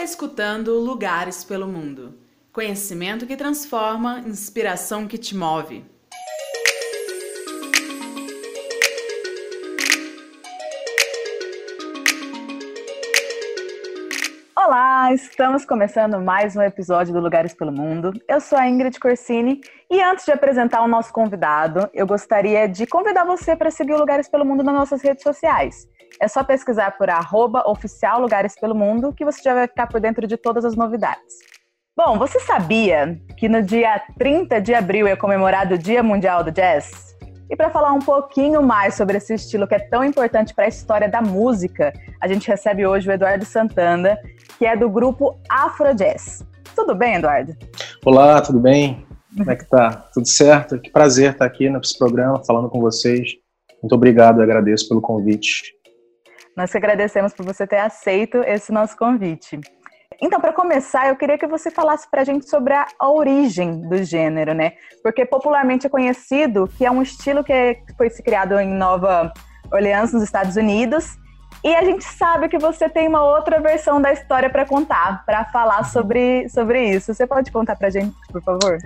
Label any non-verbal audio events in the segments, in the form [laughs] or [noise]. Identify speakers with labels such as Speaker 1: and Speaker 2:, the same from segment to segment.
Speaker 1: está escutando Lugares pelo Mundo. Conhecimento que transforma, inspiração que te move.
Speaker 2: Estamos começando mais um episódio do Lugares pelo Mundo. Eu sou a Ingrid Corsini e antes de apresentar o nosso convidado, eu gostaria de convidar você para seguir o Lugares pelo Mundo nas nossas redes sociais. É só pesquisar por arroba oficial Lugares pelo Mundo que você já vai ficar por dentro de todas as novidades. Bom, você sabia que no dia 30 de abril é comemorado o Dia Mundial do Jazz? E para falar um pouquinho mais sobre esse estilo que é tão importante para a história da música, a gente recebe hoje o Eduardo Santana, que é do grupo Afro Jazz. Tudo bem, Eduardo?
Speaker 3: Olá, tudo bem? Como é que tá? Tudo certo? Que prazer estar aqui nesse programa falando com vocês. Muito obrigado, agradeço pelo convite.
Speaker 2: Nós que agradecemos por você ter aceito esse nosso convite. Então, para começar, eu queria que você falasse para a gente sobre a, origem do gênero, né? Porque popularmente é conhecido que é um estilo que foi se criado em Nova Orleans, nos Estados Unidos, e a gente sabe que você tem uma outra versão da história para contar, para falar sobre, sobre isso. Você pode contar para gente, por favor?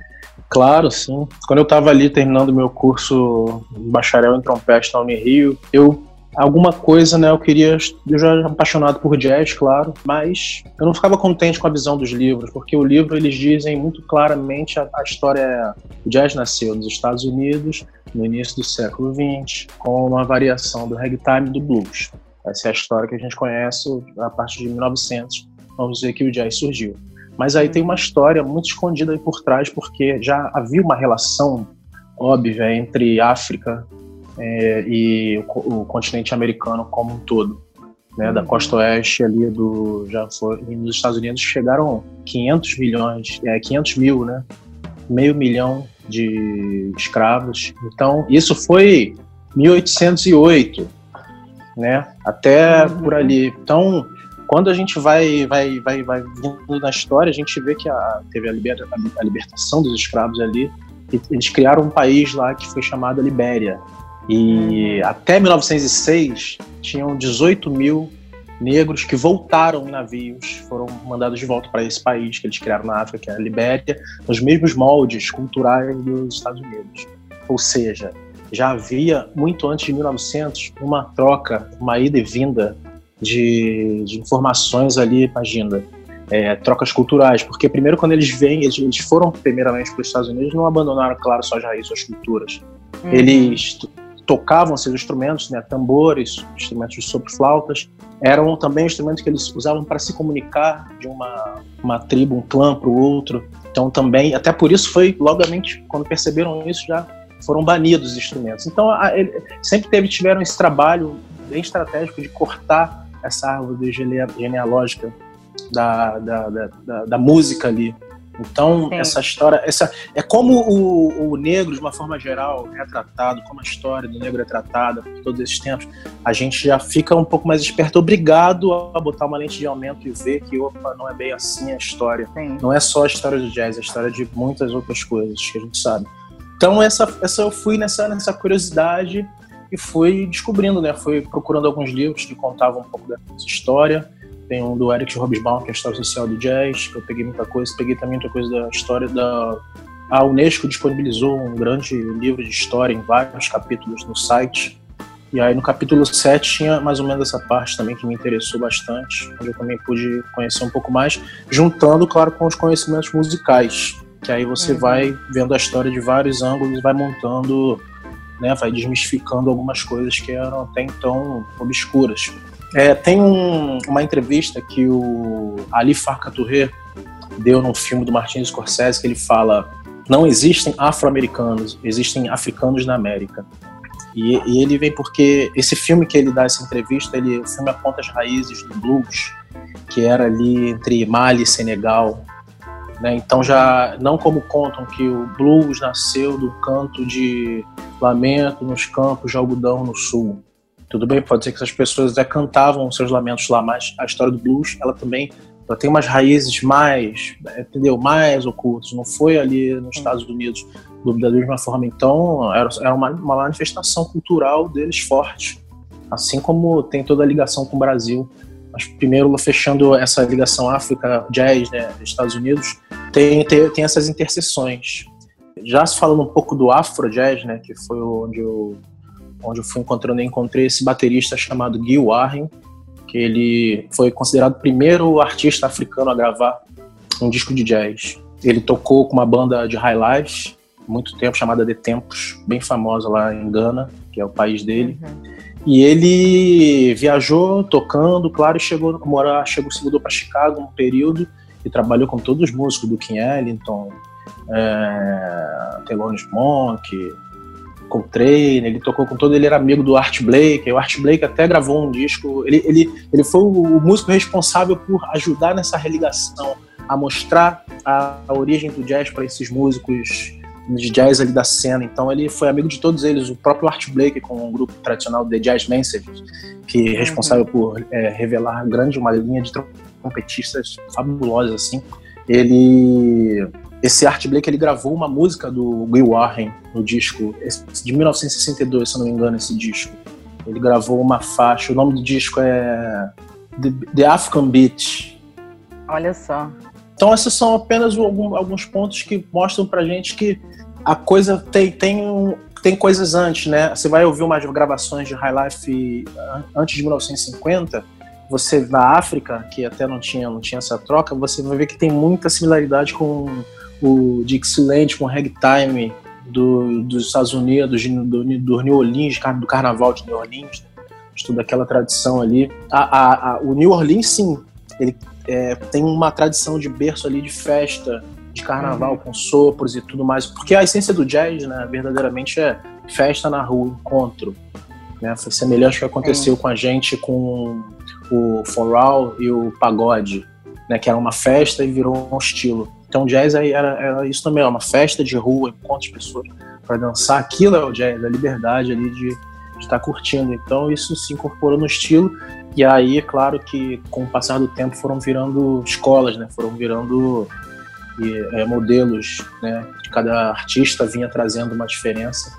Speaker 3: Claro, sim. Quando eu estava ali terminando meu curso bacharel em trompete na Unirio, eu alguma coisa, né? Eu queria. Eu já era apaixonado por jazz, claro, mas eu não ficava contente com a visão dos livros, porque o livro eles dizem muito claramente a, a história. O jazz nasceu nos Estados Unidos no início do século XX, com uma variação do ragtime e do blues. Essa é a história que a gente conhece a partir de 1900. Vamos dizer que o jazz surgiu. Mas aí tem uma história muito escondida aí por trás, porque já havia uma relação óbvia entre África é, e o, o, continente americano como um todo. Né, da uhum. costa oeste ali do já foi nos Estados Unidos chegaram 500 milhões é 500 mil né meio milhão de escravos então isso foi 1808 né até uhum. por ali então quando a gente vai vai vai vai vindo na história a gente vê que a, teve a, liberta, a libertação dos escravos ali e eles criaram um país lá que foi chamado Libéria e uhum. até 1906 tinham 18 mil negros que voltaram em navios, foram mandados de volta para esse país que eles criaram na África, que é a Libéria, nos mesmos moldes culturais dos Estados Unidos. Ou seja, já havia, muito antes de 1900, uma troca, uma ida e vinda de, de informações ali, imagina, é, trocas culturais, porque primeiro quando eles vêm, eles, eles foram primeiramente para os Estados Unidos, não abandonaram, claro, suas raízes, suas culturas. Uhum. Eles tocavam seus instrumentos, né, tambores, instrumentos de sopro-flautas, eram também instrumentos que eles usavam para se comunicar de uma, uma tribo, um clã para o outro. Então também, até por isso foi, logamente, quando perceberam isso, já foram banidos os instrumentos. Então a, ele, sempre teve, tiveram esse trabalho bem estratégico de cortar essa árvore genealógica da, da, da, da, música ali. Então, Sim. essa história, essa é como o, o negro, de uma forma geral, é tratado, como a história do negro é tratada por todos esses tempos, a gente já fica um pouco mais esperto, obrigado a botar uma lente de aumento e ver que, opa, não é bem assim a história. Sim. Não é só a história do jazz, é a história de muitas outras coisas que a gente sabe. Então, essa, essa eu fui nessa, nessa curiosidade e fui descobrindo, né? Fui procurando alguns livros que contavam um pouco dessa história tem um do Eric Robesbaum, que é a história social do jazz, que eu peguei muita coisa. Peguei também muita coisa da história da. A Unesco disponibilizou um grande livro de história em vários capítulos no site. E aí no capítulo 7 tinha mais ou menos essa parte também que me interessou bastante, onde eu também pude conhecer um pouco mais, juntando, claro, com os conhecimentos musicais, que aí você uhum. vai vendo a história de vários ângulos, vai montando, né, vai desmistificando algumas coisas que eram até então obscuras. É, tem um, uma entrevista que o Ali Farka Touré deu num filme do Martin Scorsese que ele fala não existem afro-americanos, existem africanos na América. E, e, ele vem porque esse filme que ele dá essa entrevista, ele, o filme aponta as raízes do blues, que era ali entre Mali e Senegal. Né? Então já não como contam que o blues nasceu do canto de lamento nos campos de algodão no sul. Tudo bem, pode ser que essas pessoas até cantavam seus lamentos lá, mas a história do blues, ela também ela tem umas raízes mais, entendeu, mais ocultas. Não foi ali nos Estados Unidos do da mesma forma. Então, era, era uma, uma manifestação cultural deles forte. Assim como tem toda a ligação com o Brasil mas primeiro fechando essa ligação África, jazz, né, Estados Unidos, tem, tem, tem essas interseções. Já se falando um pouco do Afro Jazz, né, que foi onde eu, onde eu fui encontrando, eu encontrei esse baterista chamado Gil Warren, que ele foi considerado o primeiro artista africano a gravar um disco de jazz. Ele tocou com uma banda de high life muito tempo chamada The Tempos, bem famosa lá em Gana, que é o país dele. Uhum. E ele viajou tocando, claro, e chegou a morar, chegou, se mudou para Chicago um período e trabalhou com todos os músicos do King Ellington, é, Thelonious Monk, Coltrane, ele tocou com todo, ele era amigo do Art Blake, o Art Blake até gravou um disco, ele, ele, ele foi o músico responsável por ajudar nessa religação, a mostrar a, a origem do jazz para esses músicos de jazz ali da cena, então ele foi amigo de todos eles, o próprio Art Blake com um grupo tradicional The Jazz Messengers, que é responsável por é, revelar grande uma linha de trompetistas fabulosos assim, ele esse Art Blake ele gravou uma música do Will Warren no disco de 1962, se eu não me engano, esse disco. Ele gravou uma faixa, o nome do disco é The, The African Beat.
Speaker 2: Olha só.
Speaker 3: Então esses são apenas alguns pontos que mostram pra gente que a coisa tem, tem, tem coisas antes, né? Você vai ouvir umas gravações de High Life antes de 1950, você na África, que até não tinha, não tinha essa troca, você vai ver que tem muita similaridade com o Dixieland com o ragtime do, dos Estados Unidos, do, do New Orleans, do carnaval de New Orleans, né? de toda aquela tradição ali. A, a, a, o New Orleans, sim, ele é, tem uma tradição de berço ali de festa, de carnaval, uhum. com sopros e tudo mais, porque a essência do jazz, né, verdadeiramente é festa na rua, encontro. Né? Foi semelhante ao que aconteceu com a gente com o forró e o pagode, né, que era uma festa e virou um estilo. Então, jazz era, era isso também, é uma festa de rua, encontro de pessoas para dançar. Aquilo é o jazz, a liberdade ali de estar tá curtindo. Então, isso se incorporou no estilo. E aí, claro que com o passar do tempo foram virando escolas, né? Foram virando é, modelos, né? Cada artista vinha trazendo uma diferença.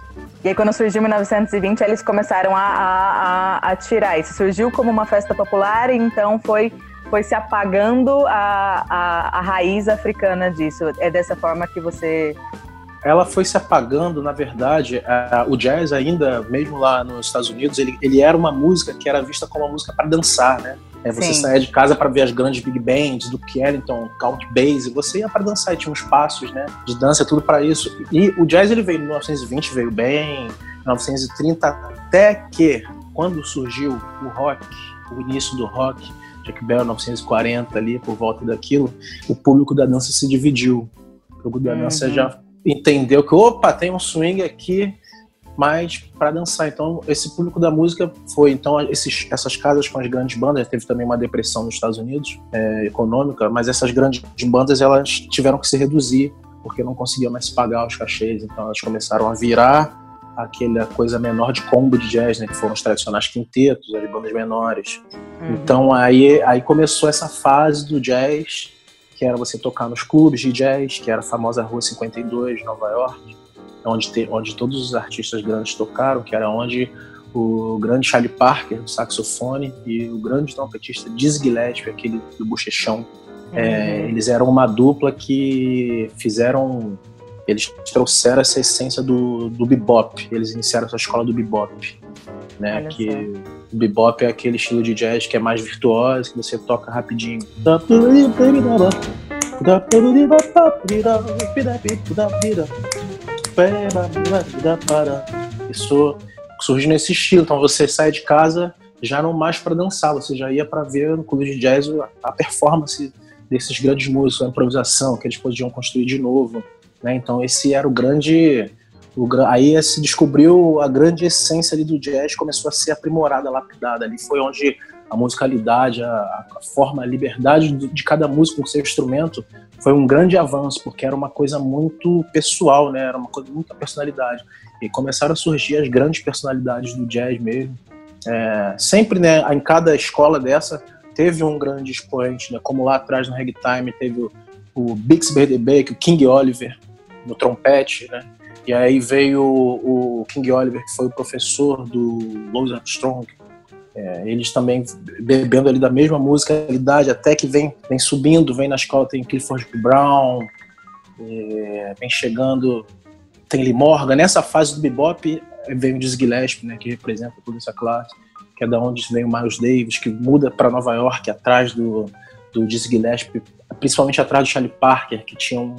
Speaker 2: E aí, quando surgiu 1920, eles começaram a, a, a, tirar isso. Surgiu como uma festa popular, então foi foi se apagando a, a, a raiz africana disso. É dessa forma que você
Speaker 3: ela foi se apagando, na verdade, o jazz ainda, mesmo lá nos Estados Unidos, ele, ele era uma música que era vista como uma música para dançar, né? É, você Sim. saía de casa para ver as grandes big bands do Ellington, Count Basie, você ia para dançar, e tinha uns passos, né, de dança, tudo para isso. E o jazz ele veio em 1920, veio bem, 1930, até que quando surgiu o rock, o início do rock, Jack Bell 1940 ali, por volta daquilo, o público da dança se dividiu. O público da uhum. dança já entendeu que, opa, tem um swing aqui, mas para dançar. Então, esse público da música foi. Então, esses, essas casas com as grandes bandas, teve também uma depressão nos Estados Unidos, é, econômica, mas essas grandes bandas elas tiveram que se reduzir, porque não conseguiam mais pagar os cachês. Então, elas começaram a virar aquela coisa menor de combo de jazz, né, que foram os tradicionais quintetos, as bandas menores. Uhum. Então aí, aí começou essa fase do jazz, que era você tocar nos clubes de jazz, que era a famosa Rua 52, Nova York, onde, te, onde todos os artistas grandes tocaram, que era onde o grande Charlie Parker, do saxofone, e o grande trompetista Dizzy Gillespie, aquele do bochechão, é, uhum. é, eles eram uma dupla que fizeram eles trouxeram essa essência do, do bebop. Eles iniciaram essa escola do bebop, né? Olha que só. o bebop é aquele estilo de jazz que é mais virtuoso, que você toca rapidinho. Isso surge nesse estilo. Então você sai de casa já não mais para dançar, você já ia para ver no clube de jazz a performance desses grandes músicos, a improvisação que eles podiam construir de novo. Né? Então esse era o grande o, aí se descobriu a grande essência ali do jazz, começou a ser aprimorada, lapidada. Ali foi onde a musicalidade, a, a forma, a liberdade de, cada músico com seu instrumento foi um grande avanço, porque era uma coisa muito pessoal, né? Era uma coisa muita personalidade. E começaram a surgir as grandes personalidades do jazz mesmo. É, sempre, né, em cada escola dessa teve um grande expoente, né? Como lá atrás no Ragtime teve o, o Bixby Baker, o King Oliver, no trompete, né? E aí veio o, King Oliver, que foi o professor do Louis Armstrong, É, eles também bebendo ali da mesma musicalidade, até que vem, vem subindo, vem na escola, tem Clifford Brown, é, vem chegando, tem Lee Morgan. Nessa fase do bebop vem o Dizzy Gillespie, né, que representa toda essa classe, que é da onde vem o Miles Davis, que muda para Nova York atrás do, do Dizzy Gillespie, principalmente atrás do Charlie Parker, que tinha um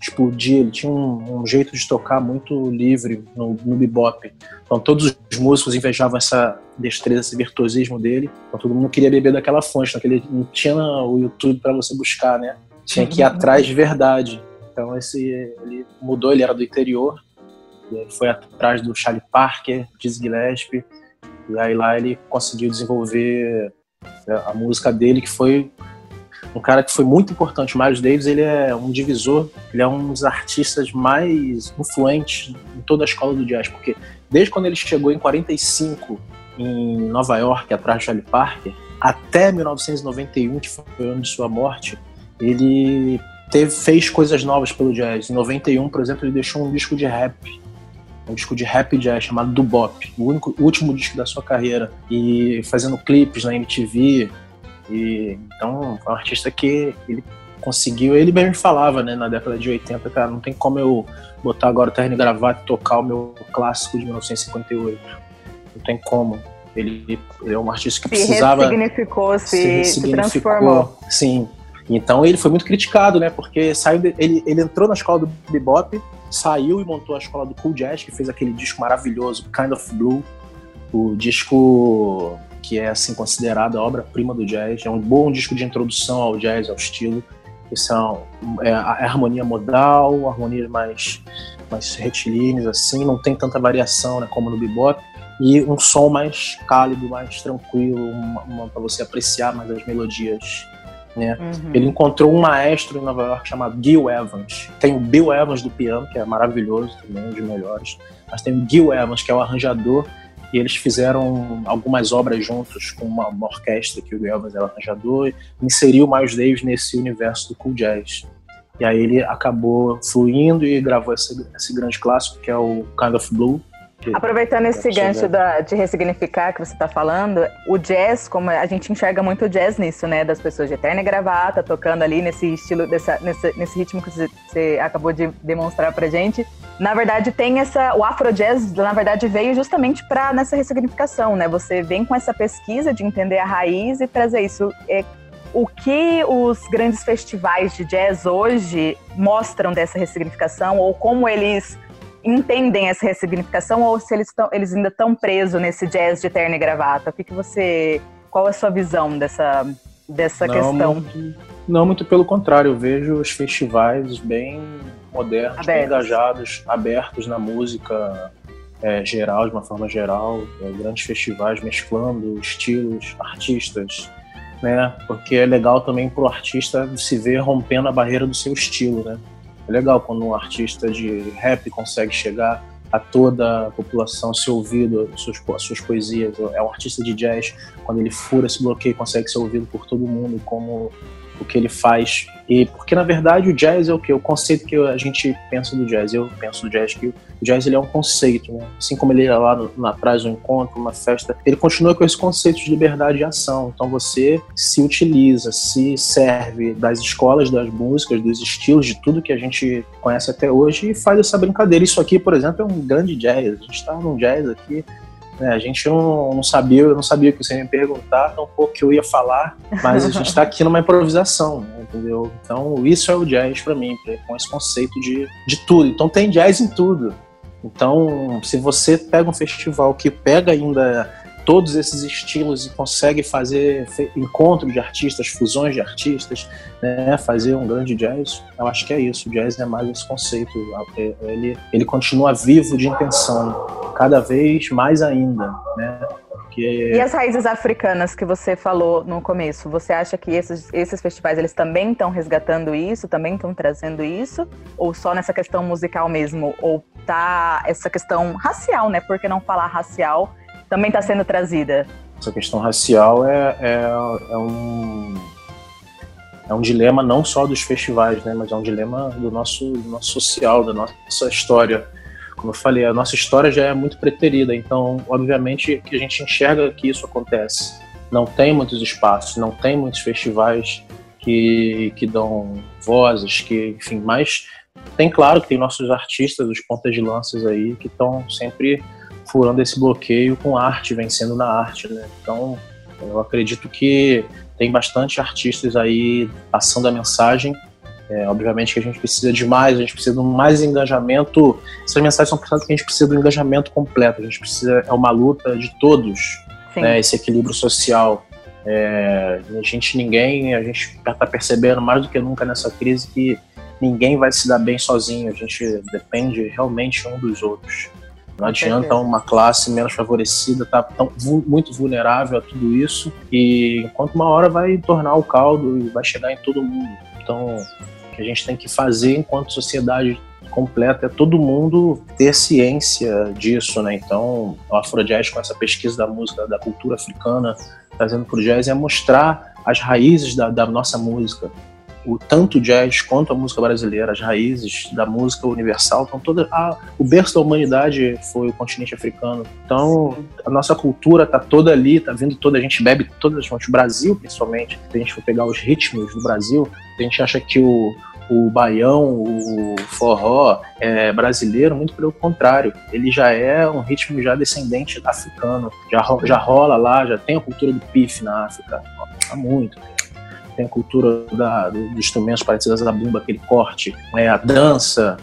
Speaker 3: explodir, ele tinha um, um, jeito de tocar muito livre no, no bebop. Então todos os músicos invejavam essa destreza, esse virtuosismo dele. Então todo mundo queria beber daquela fonte, naquele, não tinha o YouTube para você buscar, né? Tinha que ir atrás de verdade. Então esse ele mudou, ele era do interior, e ele foi atrás do Charlie Parker, Dizzy Gillespie, e aí lá ele conseguiu desenvolver a música dele, que foi um cara que foi muito importante. O Miles Davis ele é um divisor, ele é um dos artistas mais influentes em toda a escola do jazz, porque desde quando ele chegou em 45 em Nova York, atrás de Charlie Parker, até 1991, que foi o ano de sua morte, ele teve, fez coisas novas pelo jazz. Em 91, por exemplo, ele deixou um disco de rap um disco de rap jazz chamado Do Bop, o, único, o último disco da sua carreira, e fazendo clipes na MTV, e, então, foi um artista que ele conseguiu, ele mesmo falava, né, na década de 80, cara, não tem como eu botar agora o terno e gravata e tocar o meu clássico de 1958. Não tem como. Ele, ele é um artista que se precisava...
Speaker 2: Ressignificou, se, se, ressignificou, se transformou.
Speaker 3: Sim. Então ele foi muito criticado, né, porque saiu de, ele, ele entrou na escola do bebop, saiu e montou a escola do cool jazz, que fez aquele disco maravilhoso, Kind of Blue, o disco que é assim considerada a obra-prima do jazz. É um bom disco de introdução ao jazz, ao estilo. São é, a, é harmonia modal, harmonia mais mais retilíneas assim, não tem tanta variação, né, como no bebop. E um som mais cálido, mais tranquilo, para você apreciar mais as melodias né? Uhum. Ele encontrou um maestro em Nova York chamado Gil Evans. Tem o Bill Evans do piano, que é maravilhoso também, um dos melhores. Mas tem o Gil Evans, que é o arranjador e eles fizeram algumas obras juntos com uma, uma orquestra que o Elvis era arranjador, inseriu Miles Davis nesse universo do cool jazz. E aí ele acabou fluindo e gravou esse, esse grande clássico que é o Kind of Blue,
Speaker 2: Aproveitando esse gancho da, de ressignificar que você está falando, o jazz, como a gente enxerga muito o jazz nisso, né? Das pessoas de eterna e gravata, tocando ali nesse estilo, dessa, nesse, nesse ritmo que você, você acabou de demonstrar pra gente. Na verdade, tem essa. O Afro Jazz, na verdade, veio justamente para nessa ressignificação, né? Você vem com essa pesquisa de entender a raiz e trazer isso. É, o que os grandes festivais de jazz hoje mostram dessa ressignificação ou como eles entendem essa ressignificação ou se eles, tão, eles ainda estão presos nesse jazz de terno e gravata? O que, que você. Qual é a sua visão dessa, dessa
Speaker 3: não,
Speaker 2: questão?
Speaker 3: Muito, não, muito pelo contrário. Eu vejo os festivais bem modernos, abertos. bem engajados, abertos na música é, geral, de uma forma geral, é, grandes festivais mesclando estilos, artistas, né? Porque é legal também para o artista se ver rompendo a barreira do seu estilo, né? É legal quando um artista de rap consegue chegar a toda a população, ser ouvido, as suas, as suas poesias. É um artista de jazz, quando ele fura esse bloqueio, consegue ser ouvido por todo mundo, como o que ele faz. E porque na verdade o jazz é o que o conceito que a gente pensa do jazz. Eu penso do jazz que o jazz ele é um conceito, né? assim como ele era lá no, atrás um encontro, uma festa, ele continua com esse conceito de liberdade de ação. Então você se utiliza, se serve das escolas, das músicas, dos estilos, de tudo que a gente conhece até hoje e faz essa brincadeira. Isso aqui, por exemplo, é um grande jazz. A gente está num jazz aqui é, a gente não, não, sabia, eu não sabia o que você ia me perguntar, tampouco que eu ia falar, mas a gente está aqui numa improvisação, né, entendeu? Então isso é o jazz para mim, com esse conceito de, de tudo. Então tem jazz em tudo. Então, se você pega um festival que pega ainda todos esses estilos e consegue fazer encontros de artistas, fusões de artistas, né, fazer um grande jazz, eu acho que é isso. O jazz é mais esse conceito. É, ele, ele continua vivo de intenção, cada vez mais ainda, né?
Speaker 2: Porque... E as raízes africanas que você falou no começo, você acha que esses, esses festivais eles também estão resgatando isso, também estão trazendo isso? Ou só nessa questão musical mesmo? Ou tá essa questão racial, né? Por que não falar racial? Também está sendo trazida?
Speaker 3: Essa questão racial é, é, é, um é um dilema não só dos festivais, né, mas é um dilema do nosso, do nosso social, da nossa história. como eu falei, a nossa história já é muito preterida, então, obviamente, que a gente enxerga que isso acontece. Não tem muitos espaços, não tem muitos festivais que, que dão vozes, que, enfim, mas tem, claro, que tem nossos artistas, os pontas de lanças aí, que estão sempre furando esse bloqueio com arte, vencendo na arte, né? Então, eu acredito que tem bastante artistas aí passando a mensagem é, obviamente que a gente precisa de mais, a gente precisa de um mais engajamento. Essas mensagens são pensadas que a gente precisa do engajamento completo, a gente precisa, é uma luta de todos, né, esse equilíbrio social. É, a gente, ninguém, a gente está percebendo mais do que nunca nessa crise que ninguém vai se dar bem sozinho, a gente depende realmente um dos outros. Não adianta uma classe menos favorecida estar tá tão, muito vulnerável a tudo isso e enquanto uma hora vai tornar o caldo e vai chegar em todo mundo. Então, que a gente tem que fazer enquanto sociedade completa é todo mundo ter ciência disso, né? Então, o Afrojazz com essa pesquisa da música, da cultura africana, trazendo para o jazz é mostrar as raízes da, da nossa música, o tanto jazz quanto a música brasileira, as raízes da música universal, então toda a, o berço da humanidade foi o continente africano. Então a nossa cultura está toda ali, está vindo toda a gente bebe todas as fontes, o Brasil principalmente. Se a gente for pegar os ritmos do Brasil, a gente acha que o o baião, o forró é brasileiro, muito pelo contrário. Ele já é um ritmo já descendente africano, já, já rola lá, já tem a cultura do pif na África há muito tempo tem a cultura da, dos instrumentos parecidos à bumba, aquele corte, né, a dança,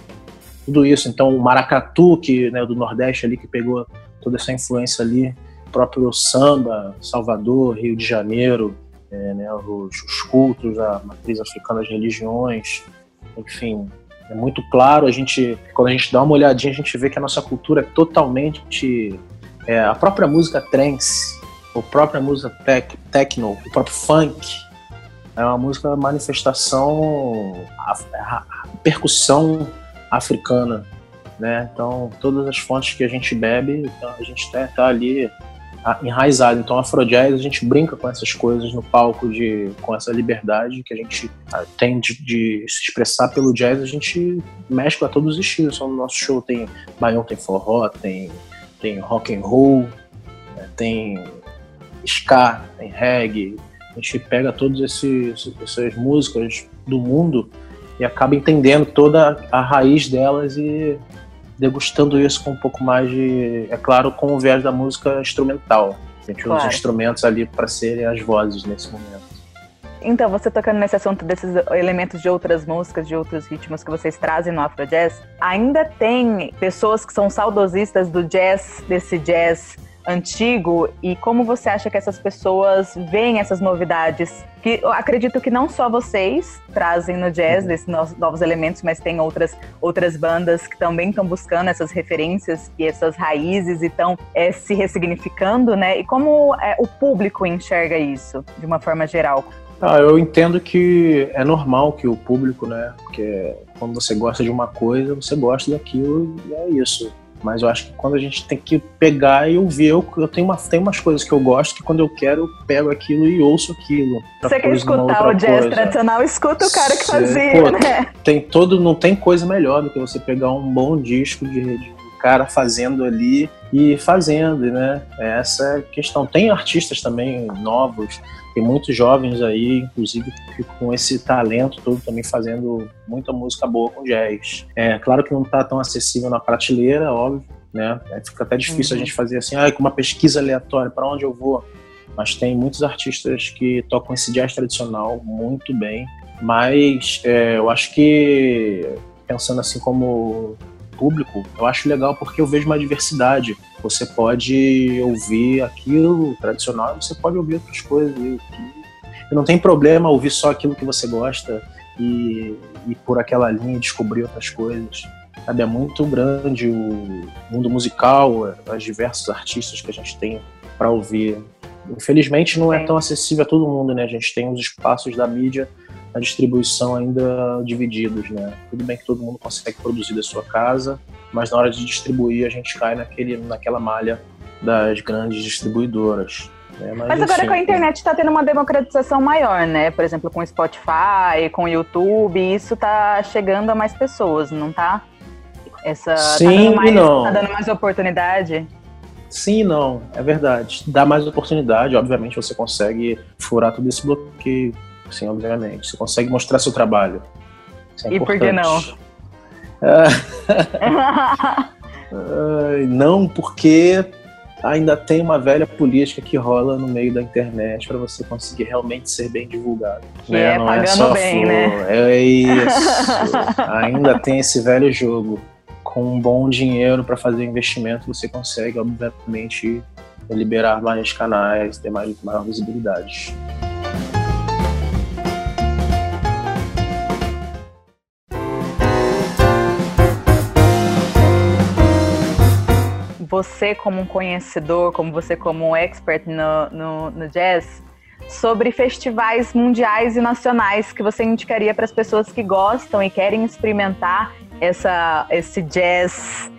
Speaker 3: tudo isso. Então, o maracatu, que, né, do Nordeste ali, que pegou toda essa influência ali, o próprio samba, Salvador, Rio de Janeiro, é, né, os, os, cultos, a matriz africana das religiões, enfim, é muito claro. A gente, quando a gente dá uma olhadinha, a gente vê que a nossa cultura é totalmente é, a própria música trance, a própria música tech, techno, o próprio funk, é uma música manifestação, a, percussão africana, né? Então, todas as fontes que a gente bebe, então, a gente está tá ali enraizado. Então, Afrojazz, a gente brinca com essas coisas no palco, de, com essa liberdade que a gente ah, tem de, de, se expressar pelo jazz, a gente mescla todos os estilos. Então, no nosso show tem baião, tem forró, tem, tem rock and roll, né? tem ska, tem reggae, a gente pega todas essas músicas do mundo e acaba entendendo toda a raiz delas e degustando isso com um pouco mais de, é claro, com o viés da música instrumental. A gente claro. usa os instrumentos ali para serem as vozes nesse momento.
Speaker 2: Então, você tocando nesse assunto desses elementos de outras músicas, de outros ritmos que vocês trazem no Afro Jazz, ainda tem pessoas que são saudosistas do jazz, desse jazz antigo e como você acha que essas pessoas veem essas novidades? Que eu acredito que não só vocês trazem no jazz desses novos elementos, mas tem outras, outras bandas que também estão buscando essas referências e essas raízes e estão é, se ressignificando, né? E como é, o público enxerga isso de uma forma geral?
Speaker 3: Ah, eu entendo que é normal que o público, né? Porque quando você gosta de uma coisa, você gosta daquilo e é isso mas eu acho que quando a gente tem que pegar e ouvir, eu, eu tenho, uma, tem umas coisas que eu gosto que quando eu quero, eu pego aquilo e ouço aquilo.
Speaker 2: Você quer escutar o jazz coisa. tradicional, escuta o cara que fazia, pô, né?
Speaker 3: Tem todo, não tem coisa melhor do que você pegar um bom disco de, de cara fazendo ali e fazendo, né? Essa é a questão. Tem artistas também novos tem muitos jovens aí, inclusive, com esse talento todo também fazendo muita música boa com jazz. É claro que não está tão acessível na prateleira, óbvio, né? É, fica até difícil uhum. a gente fazer assim, ah, com uma pesquisa aleatória, para onde eu vou? Mas tem muitos artistas que tocam esse jazz tradicional muito bem. Mas é, eu acho que, pensando assim como público, eu acho legal porque eu vejo uma diversidade. Você pode ouvir aquilo tradicional, você pode ouvir outras coisas. E, e não tem problema ouvir só aquilo que você gosta e, e por aquela linha descobrir outras coisas. Sabe, é muito grande o mundo musical, as diversos artistas que a gente tem para ouvir. Infelizmente não é tão acessível a todo mundo, né? A gente tem os espaços da mídia a distribuição ainda divididos, né? Tudo bem que todo mundo consegue produzir da sua casa, mas na hora de distribuir a gente cai naquele, naquela malha das grandes distribuidoras.
Speaker 2: Né? Mas, mas, agora assim, com a internet está tendo uma democratização maior, né? Por exemplo, com o Spotify, com o YouTube, isso está chegando a mais pessoas, não está? Essa,
Speaker 3: Sim
Speaker 2: tá mais,
Speaker 3: e não.
Speaker 2: Tá dando mais oportunidade?
Speaker 3: Sim e não, é verdade. Dá mais oportunidade, obviamente você consegue furar todo esse bloqueio. Sim, obviamente. Você consegue mostrar seu trabalho. É
Speaker 2: E por que não? [laughs]
Speaker 3: Ai, não, porque ainda tem uma velha política que rola no meio da internet para você conseguir realmente ser bem divulgado.
Speaker 2: Que é
Speaker 3: Não
Speaker 2: pagando
Speaker 3: só
Speaker 2: bem,
Speaker 3: flor,
Speaker 2: né?
Speaker 3: É isso. ainda tem esse velho jogo. Com um bom dinheiro para fazer investimento, você consegue, obviamente, liberar mais canais, ter mais, maior visibilidade.
Speaker 2: Você como um conhecedor, como você como um expert no, no, no jazz, sobre festivais mundiais e nacionais que você indicaria para as pessoas que gostam e querem experimentar essa, esse jazz.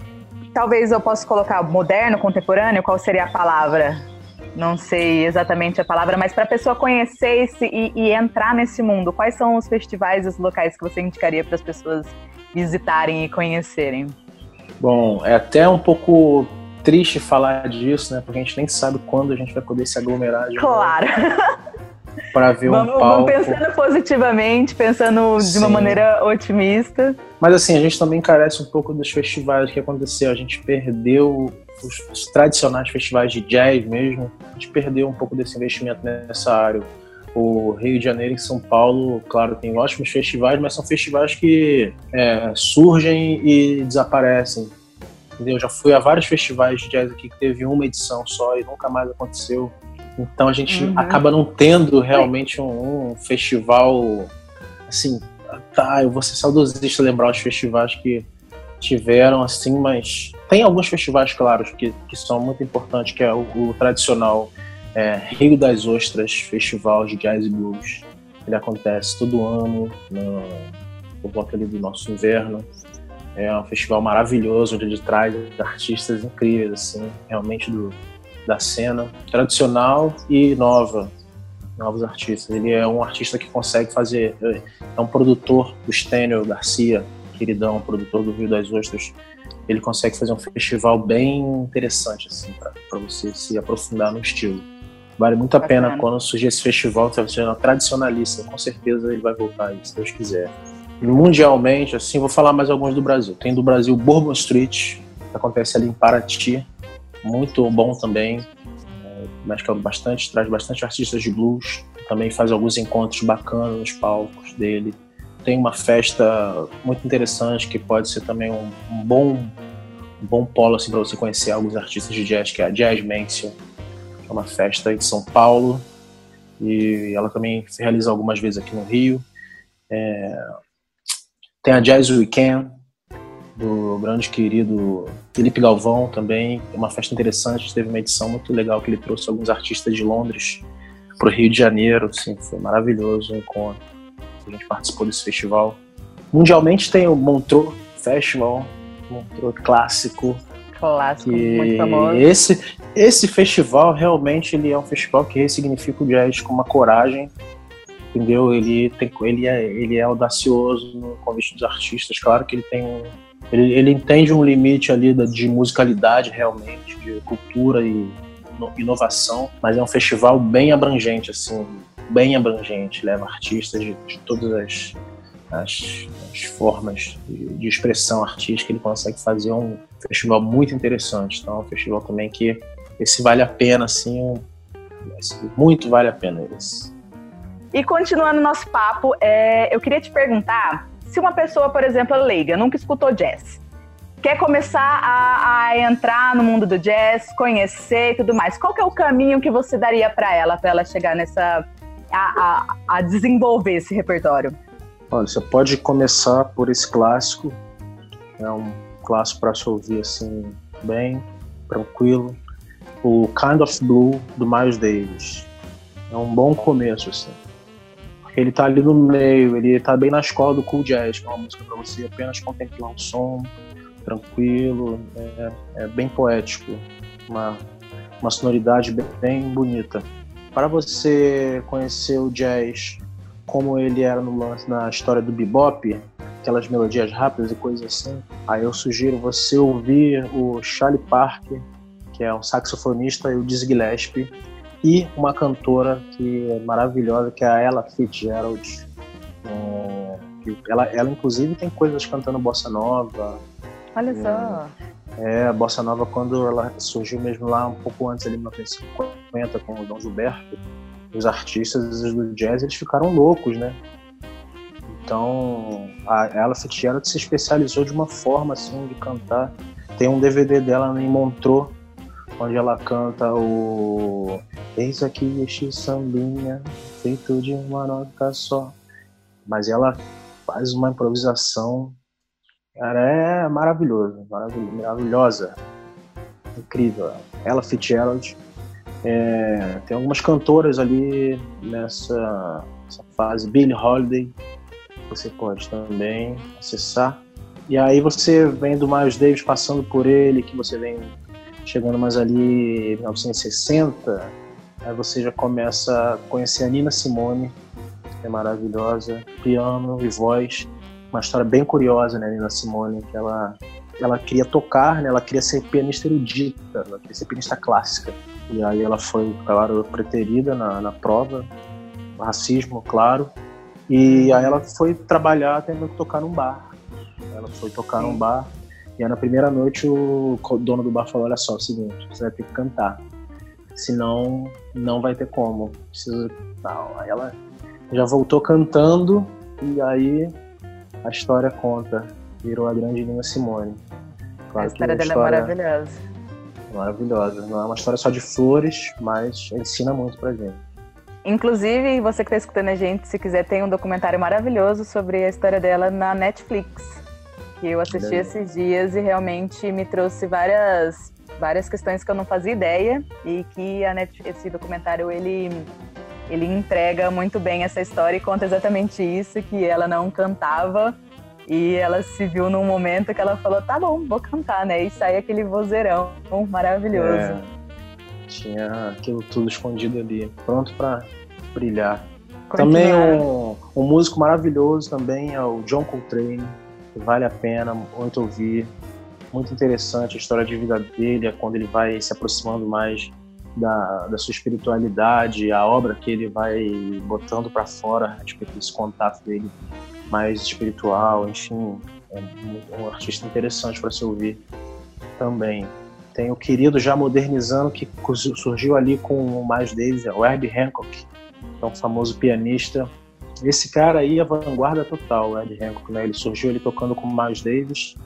Speaker 2: Talvez eu possa colocar moderno, contemporâneo, qual seria a palavra? Não sei exatamente a palavra, mas para a pessoa conhecer esse, e, e entrar nesse mundo, quais são os festivais e os locais que você indicaria para as pessoas visitarem e conhecerem?
Speaker 3: Bom, é até um pouco triste falar disso, né? Porque a gente nem sabe quando a gente vai poder se aglomerar de
Speaker 2: Claro.
Speaker 3: para ver um
Speaker 2: vamos,
Speaker 3: palco.
Speaker 2: vamos pensando positivamente, pensando de uma
Speaker 3: Sim.
Speaker 2: maneira otimista.
Speaker 3: Mas assim, a gente também carece um pouco dos festivais que aconteceu. A gente perdeu os, os tradicionais festivais de jazz mesmo. A gente perdeu um pouco desse investimento nessa área. O Rio de Janeiro e São Paulo, claro, tem ótimos festivais, mas são festivais que é, surgem e desaparecem. Entendeu? Já fui a vários festivais de jazz aqui que teve uma edição só e nunca mais aconteceu. Então a gente
Speaker 2: Uhum.
Speaker 3: acaba não tendo realmente um, um festival assim. Tá, eu vou ser saudosista lembrar os festivais que tiveram assim, mas tem alguns festivais, claro, que, que são muito importantes, que é o, o tradicional é, Rio das Ostras Festival de Jazz e Blues. Ele acontece todo ano, no, por volta ali do nosso inverno. É um festival maravilhoso, onde ele traz artistas incríveis, assim, realmente do, da cena tradicional e nova, novos artistas. Ele é um artista que consegue fazer, é um produtor do Stênio Garcia, queridão, produtor do Rio das Ostras. Ele consegue fazer um festival bem interessante, assim, para você se aprofundar no estilo. Vale muito a
Speaker 2: Bacana.
Speaker 3: pena quando surgir esse festival, tá sendo tradicionalista. Com certeza ele vai voltar aí, se Deus quiser. Mundialmente, assim, vou falar mais alguns do Brasil. Tem do Brasil Bourbon Street, que acontece ali em Paraty. Muito bom também. É, mescla bastante, traz bastante artistas de blues. Também faz alguns encontros bacanas nos palcos dele. Tem uma festa muito interessante que pode ser também um, um bom um bom polo assim, para você conhecer alguns artistas de jazz, que é a Jazz Mansion. É uma festa em São Paulo. E ela também se realiza algumas vezes aqui no Rio. É, tem a Jazz Weekend, do grande querido Felipe Galvão também. É uma festa interessante, teve uma edição muito legal que ele trouxe alguns artistas de Londres para o Rio de Janeiro. Assim, foi maravilhoso o encontro. A gente participou desse festival. Mundialmente tem o Montreux Festival, Montreux Clássico.
Speaker 2: Clássico,
Speaker 3: que
Speaker 2: muito famoso.
Speaker 3: Esse, esse festival realmente ele é um festival que ressignifica o jazz com uma coragem entendeu? Ele tem, ele é, ele é audacioso no convite dos artistas. Claro que ele tem ele, ele entende um limite ali de musicalidade realmente, de cultura e no- inovação, mas é um festival bem abrangente, assim, bem abrangente. Leva artistas de, de todas as, as, as formas de, de expressão artística. Ele consegue fazer um festival muito interessante. Então, é um festival também que esse vale a pena, assim, um- muito vale a pena esse.
Speaker 2: E continuando nosso papo, é, eu queria te perguntar se uma pessoa, por exemplo, é leiga, nunca escutou jazz, quer começar a, a entrar no mundo do jazz, conhecer e tudo mais, qual é o caminho que você daria para ela, para ela chegar nessa. A, a, a desenvolver esse repertório?
Speaker 3: Olha, você pode começar por esse clássico. É um clássico para se ouvir assim, bem tranquilo. O Kind of Blue do Miles Davis. É um bom começo, assim. Ele tá ali no meio, ele tá bem na escola do cool jazz, que é uma música para você apenas contemplar o som, tranquilo, é, é bem poético, uma, uma sonoridade bem, bem bonita. Para você conhecer o jazz como ele era no lance na história do bebop, aquelas melodias rápidas e coisas assim, aí eu sugiro você ouvir o Charlie Parker, que é um saxofonista, e o Dizzy Gillespie, e uma cantora que é maravilhosa, que é a Ella Fitzgerald. É, ela, ela, inclusive, tem coisas cantando bossa nova.
Speaker 2: Olha é, só.
Speaker 3: É, a bossa nova, quando ela surgiu mesmo lá um pouco antes, ali em 1950, com o Dom Gilberto, os artistas do jazz, eles ficaram loucos, né? Então, a Ella Fitzgerald se especializou de uma forma, assim, de cantar. Tem um DVD dela em Montreux, onde ela canta o Eis aqui este sambinha, feito de uma nota só. Mas ela faz uma improvisação, cara, é maravilhoso, maravilhosa, incrível. Ela Fitzgerald. É, tem algumas cantoras ali nessa, nessa fase, Billie Holiday, você pode também acessar. E aí você vem do Miles Davis passando por ele, que você vem chegando mais ali em 1960, aí você já começa a conhecer a Nina Simone, que é maravilhosa, piano e voz, uma história bem curiosa, né, Nina Simone, que ela ela queria tocar, né, ela queria ser pianista erudita, ela queria ser pianista clássica. E aí ela foi, claro, preterida na, na prova, racismo, claro. E aí ela foi trabalhar tendo que tocar num bar. Ela foi tocar Sim. num bar e aí na primeira noite o dono do bar falou: olha só, é o seguinte, você vai ter que cantar. Senão não vai ter como. Precisa. Não. Aí ela já voltou cantando e aí a história conta. Virou a grande Nina Simone.
Speaker 2: Claro a história dela é história é maravilhosa.
Speaker 3: Maravilhosa. Não é uma história só de flores, mas ensina muito pra gente.
Speaker 2: Inclusive, você que está escutando a gente, se quiser, tem um documentário maravilhoso sobre a história dela na Netflix que eu assisti esses dias e realmente me trouxe várias várias questões que eu não fazia ideia e que Net, esse documentário ele ele entrega muito bem essa história e conta exatamente isso que ela não cantava e ela se viu num momento que ela falou tá bom vou cantar né? E sai aquele vozeirão maravilhoso. É,
Speaker 3: tinha aquilo tudo escondido ali pronto para brilhar. Também um, um músico maravilhoso também é o John Coltrane vale a pena muito ouvir. Muito interessante a história de vida dele, é quando ele vai se aproximando mais da, da sua espiritualidade, a obra que ele vai botando para fora a respeito desse contato dele mais espiritual, enfim, é um artista interessante para se ouvir também. Tem o querido já modernizando que surgiu ali com o Miles Davis, o Herbie Hancock, é um famoso pianista esse cara aí é vanguarda total, o Ed Hancock, né? Ele surgiu ele tocando com Miles Davis,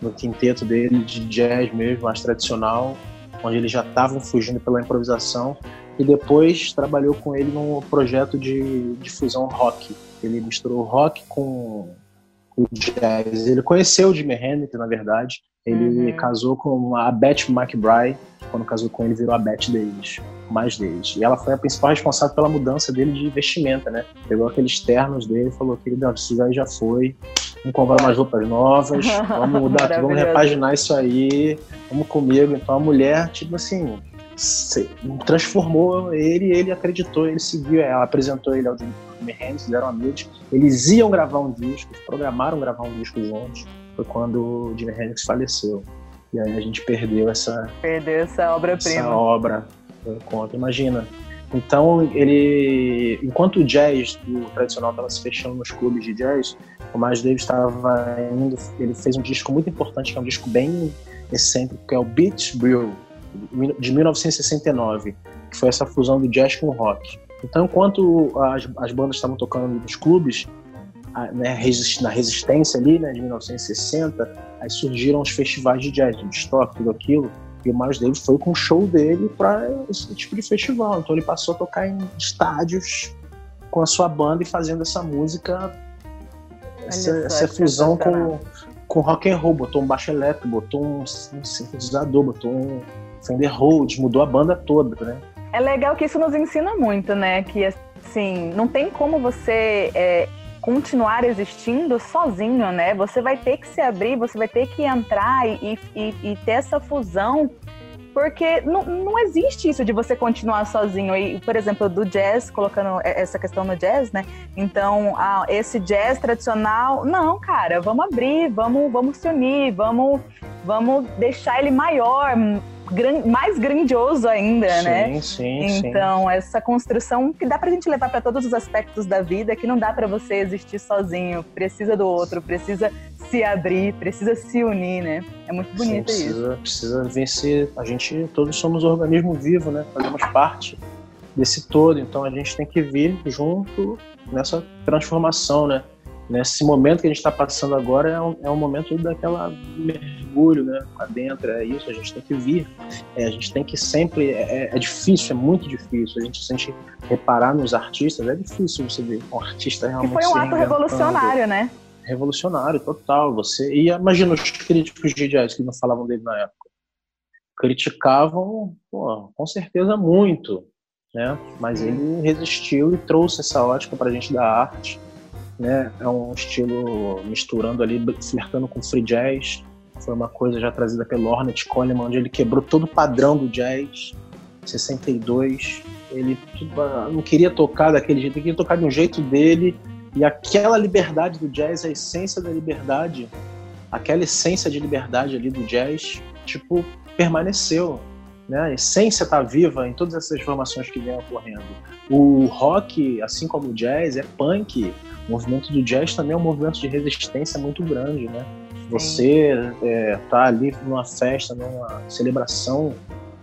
Speaker 3: no quinteto dele de jazz mesmo, mais tradicional, onde eles já estavam fugindo pela improvisação, e depois trabalhou com ele num projeto de difusão rock. Ele misturou rock com o jazz. Ele conheceu o Jimi Hendrix, na verdade. Ele uhum. casou com a Beth McBride. Quando casou com ele, virou a Beth Davis mais deles. E ela foi a principal responsável pela mudança dele de vestimenta, né? Pegou aqueles ternos dele e falou: querido, isso aí já foi. Vamos comprar umas roupas novas, vamos [laughs] mudar, vamos repaginar isso aí, vamos comigo. Então a mulher, tipo assim, transformou ele, ele acreditou, ele seguiu, ela apresentou ele ao Jimmy Hendrix, fizeram amigos, eles iam gravar um disco, programaram gravar um disco juntos, foi quando o Jimi Hendrix faleceu. E aí a gente perdeu essa...
Speaker 2: Perdeu essa obra-prima.
Speaker 3: Essa obra conta. Imagina. Então, ele, enquanto o jazz o tradicional estava se fechando nos clubes de jazz, o Miles Davis estava indo, ele fez um disco muito importante, que é um disco bem excêntrico, que é o Beach Brew, de 1969, que foi essa fusão do jazz com o rock. Então, enquanto as, as bandas estavam tocando nos clubes, né, na resistência ali, né, de 1960, aí surgiram os festivais de jazz, de estoque, tudo aquilo, e o Miles Davis foi com o show dele para esse tipo de festival. Então ele passou a tocar em estádios com a sua banda e fazendo essa música, essa, essa fusão com, com rock and roll. Botou um baixo elétrico, botou um, um sintetizador, botou um Fender Rhodes, mudou a banda toda, né?
Speaker 2: É legal que isso nos ensina muito, né? Que assim, não tem como você é, continuar existindo sozinho, né? Você vai ter que se abrir, você vai ter que entrar e, e, e ter essa fusão porque não, não existe isso de você continuar sozinho. E, por exemplo, do jazz, colocando essa questão no jazz, né? Então, ah, esse jazz tradicional, não, cara, vamos abrir, vamos, vamos se unir, vamos, vamos deixar ele maior, gran, mais grandioso ainda,
Speaker 3: sim,
Speaker 2: né?
Speaker 3: Sim,
Speaker 2: então,
Speaker 3: sim.
Speaker 2: essa construção que dá pra gente levar para todos os aspectos da vida, que não dá para você existir sozinho, precisa do outro, precisa se abrir, precisa se unir, né? É muito bonito
Speaker 3: precisa,
Speaker 2: isso.
Speaker 3: Precisa vencer. A gente, todos somos organismo vivo, né? Fazemos parte desse todo, então a gente tem que vir junto nessa transformação, né? Nesse momento que a gente está passando agora é um, é um momento daquela mergulho, né, lá dentro, é isso, a gente tem que vir, é, a gente tem que sempre, é, é, é difícil, é muito difícil, a gente sente reparar nos artistas, é difícil você ver um artista realmente
Speaker 2: E foi um ato revolucionário, né?
Speaker 3: Revolucionário, total, você, e imagina os críticos de jazz que não falavam dele na época, criticavam, pô, com certeza muito, né, mas ele resistiu e trouxe essa ótica para a gente da arte, né? É um estilo misturando ali, flertando com free jazz. Foi uma coisa já trazida pelo Ornette Coleman, onde ele quebrou todo o padrão do jazz. 62, ele tipo, não queria tocar daquele jeito, ele queria tocar de um jeito dele. E aquela liberdade do jazz, a essência da liberdade, aquela essência de liberdade ali do jazz, tipo, permaneceu. Né? A essência está viva em todas essas formações que vêm ocorrendo. O rock, assim como o jazz, é punk, o movimento do jazz também é um movimento de resistência muito grande, né? Você é, tá ali numa festa, numa celebração,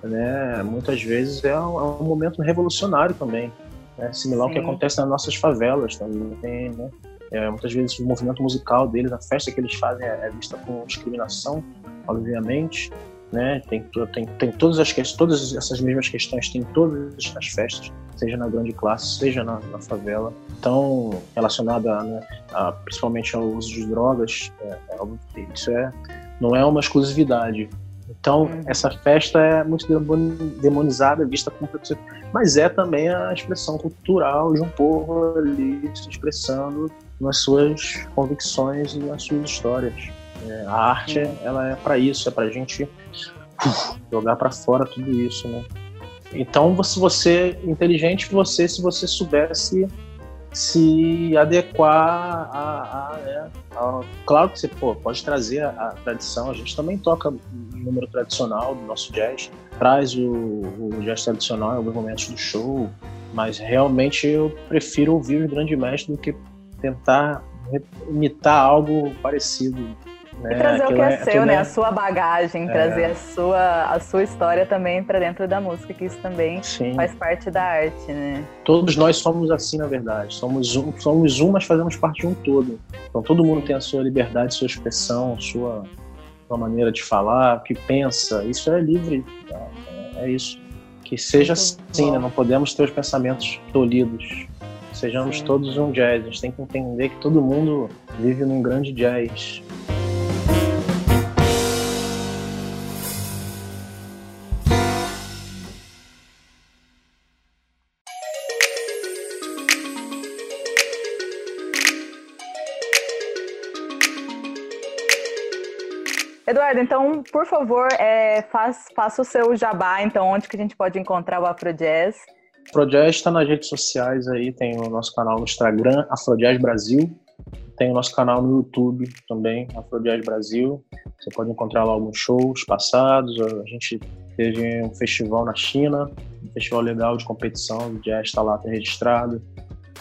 Speaker 3: né? Muitas vezes é um, é um momento revolucionário também, né? Similar Sim. ao que acontece nas nossas favelas também, né? É, muitas vezes o movimento musical deles, a festa que eles fazem é, é vista com discriminação, obviamente, né? Tem, tem, tem todas as todas essas mesmas questões tem todas as festas, seja na grande classe, seja na, na favela. Então, relacionada né, a, principalmente ao uso de drogas, é, é, isso é, não é uma exclusividade. Então, uhum. essa festa é muito demonizada, vista como mas é também a expressão cultural de um povo ali se expressando nas suas convicções e nas suas histórias. É, a arte, uhum. ela é para isso, é para a gente jogar para fora tudo isso, né? Então, se você inteligente, você se você soubesse se adequar a, a, né, a, claro que você pô, pode trazer a, a, tradição a gente também toca o número tradicional do nosso jazz traz o, o jazz tradicional em alguns momentos do show mas realmente eu prefiro ouvir o grande mestre do que tentar imitar algo parecido
Speaker 2: né? E trazer o que é, é seu, né? É... A sua bagagem, é... trazer a sua, a sua história também para dentro da música, que isso também Sim. faz parte da arte, né?
Speaker 3: Todos nós somos assim, na verdade. Somos um, somos um, mas fazemos parte de um todo. Então todo mundo tem a sua liberdade, sua expressão, sua, sua maneira de falar, o que pensa. Isso é livre. Tá? É isso. Que seja Muito assim, né? Não podemos ter os pensamentos tolhidos. Sejamos Sim. todos um jazz. A gente tem que entender que todo mundo vive num grande jazz.
Speaker 2: Eduardo, então, por favor, é, faz, faça o seu jabá, então, onde que a gente pode encontrar o Afrojazz?
Speaker 3: Afrojazz está nas redes sociais aí, tem o nosso canal no Instagram, Afrojazz Brasil, tem o nosso canal no YouTube também, Afrojazz Brasil. Você pode encontrar lá alguns shows passados. A gente teve um festival na China, um festival legal de competição, o jazz está lá tá registrado.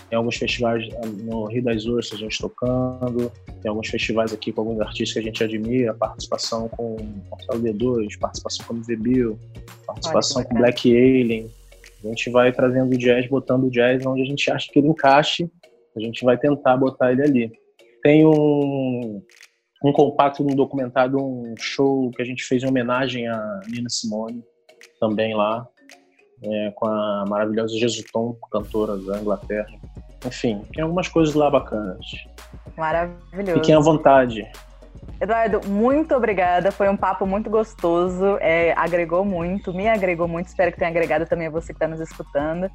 Speaker 3: Tem alguns festivais ah, no Rio das Ostras, a gente tocando. Tem alguns festivais aqui com alguns artistas que a gente admira. Participação com Marcelo D2, participação com o Bill, participação com Black Alien. A gente vai trazendo o jazz, botando o jazz onde a gente acha que ele encaixe. A gente vai tentar botar ele ali. Tem um, um compacto de um documentário, um show que a gente fez em homenagem a Nina Simone, também lá, é, com a maravilhosa Jesuton, cantora da Inglaterra. Enfim, tem algumas coisas lá bacanas.
Speaker 2: Maravilhoso.
Speaker 3: Fiquem à vontade.
Speaker 2: Eduardo, muito obrigada. Foi um papo muito gostoso. É, agregou muito, me agregou muito. Espero que tenha agregado também a você que está nos escutando.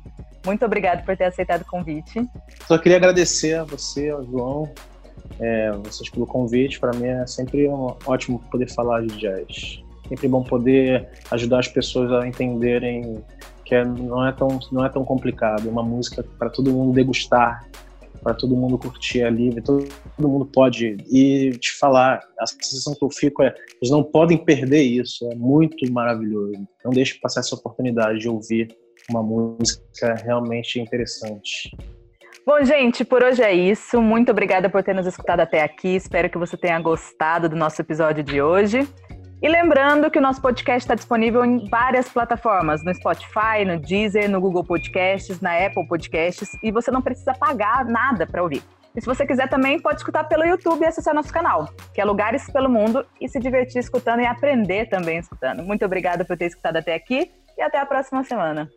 Speaker 2: Muito obrigado por ter aceitado o convite.
Speaker 3: Só queria agradecer a você, ao João, é, vocês pelo convite. Para mim é sempre um ótimo poder falar de jazz. sempre bom poder ajudar as pessoas a entenderem que é, não, é tão, não é tão complicado. É uma música para todo mundo degustar, para todo mundo curtir ali, todo, todo mundo pode. E te falar, a sensação que eu fico é: eles não podem perder isso, é muito maravilhoso. Não deixe passar essa oportunidade de ouvir uma música realmente interessante.
Speaker 2: Bom, gente, por hoje é isso. Muito obrigada por ter nos escutado até aqui. Espero que você tenha gostado do nosso episódio de hoje. E lembrando que o nosso podcast está disponível em várias plataformas, no Spotify, no Deezer, no Google Podcasts, na Apple Podcasts, e você não precisa pagar nada para ouvir. E se você quiser também, pode escutar pelo YouTube e acessar nosso canal, que é Lugares pelo Mundo, e se divertir escutando e aprender também escutando. Muito obrigada por ter escutado até aqui e até a próxima semana.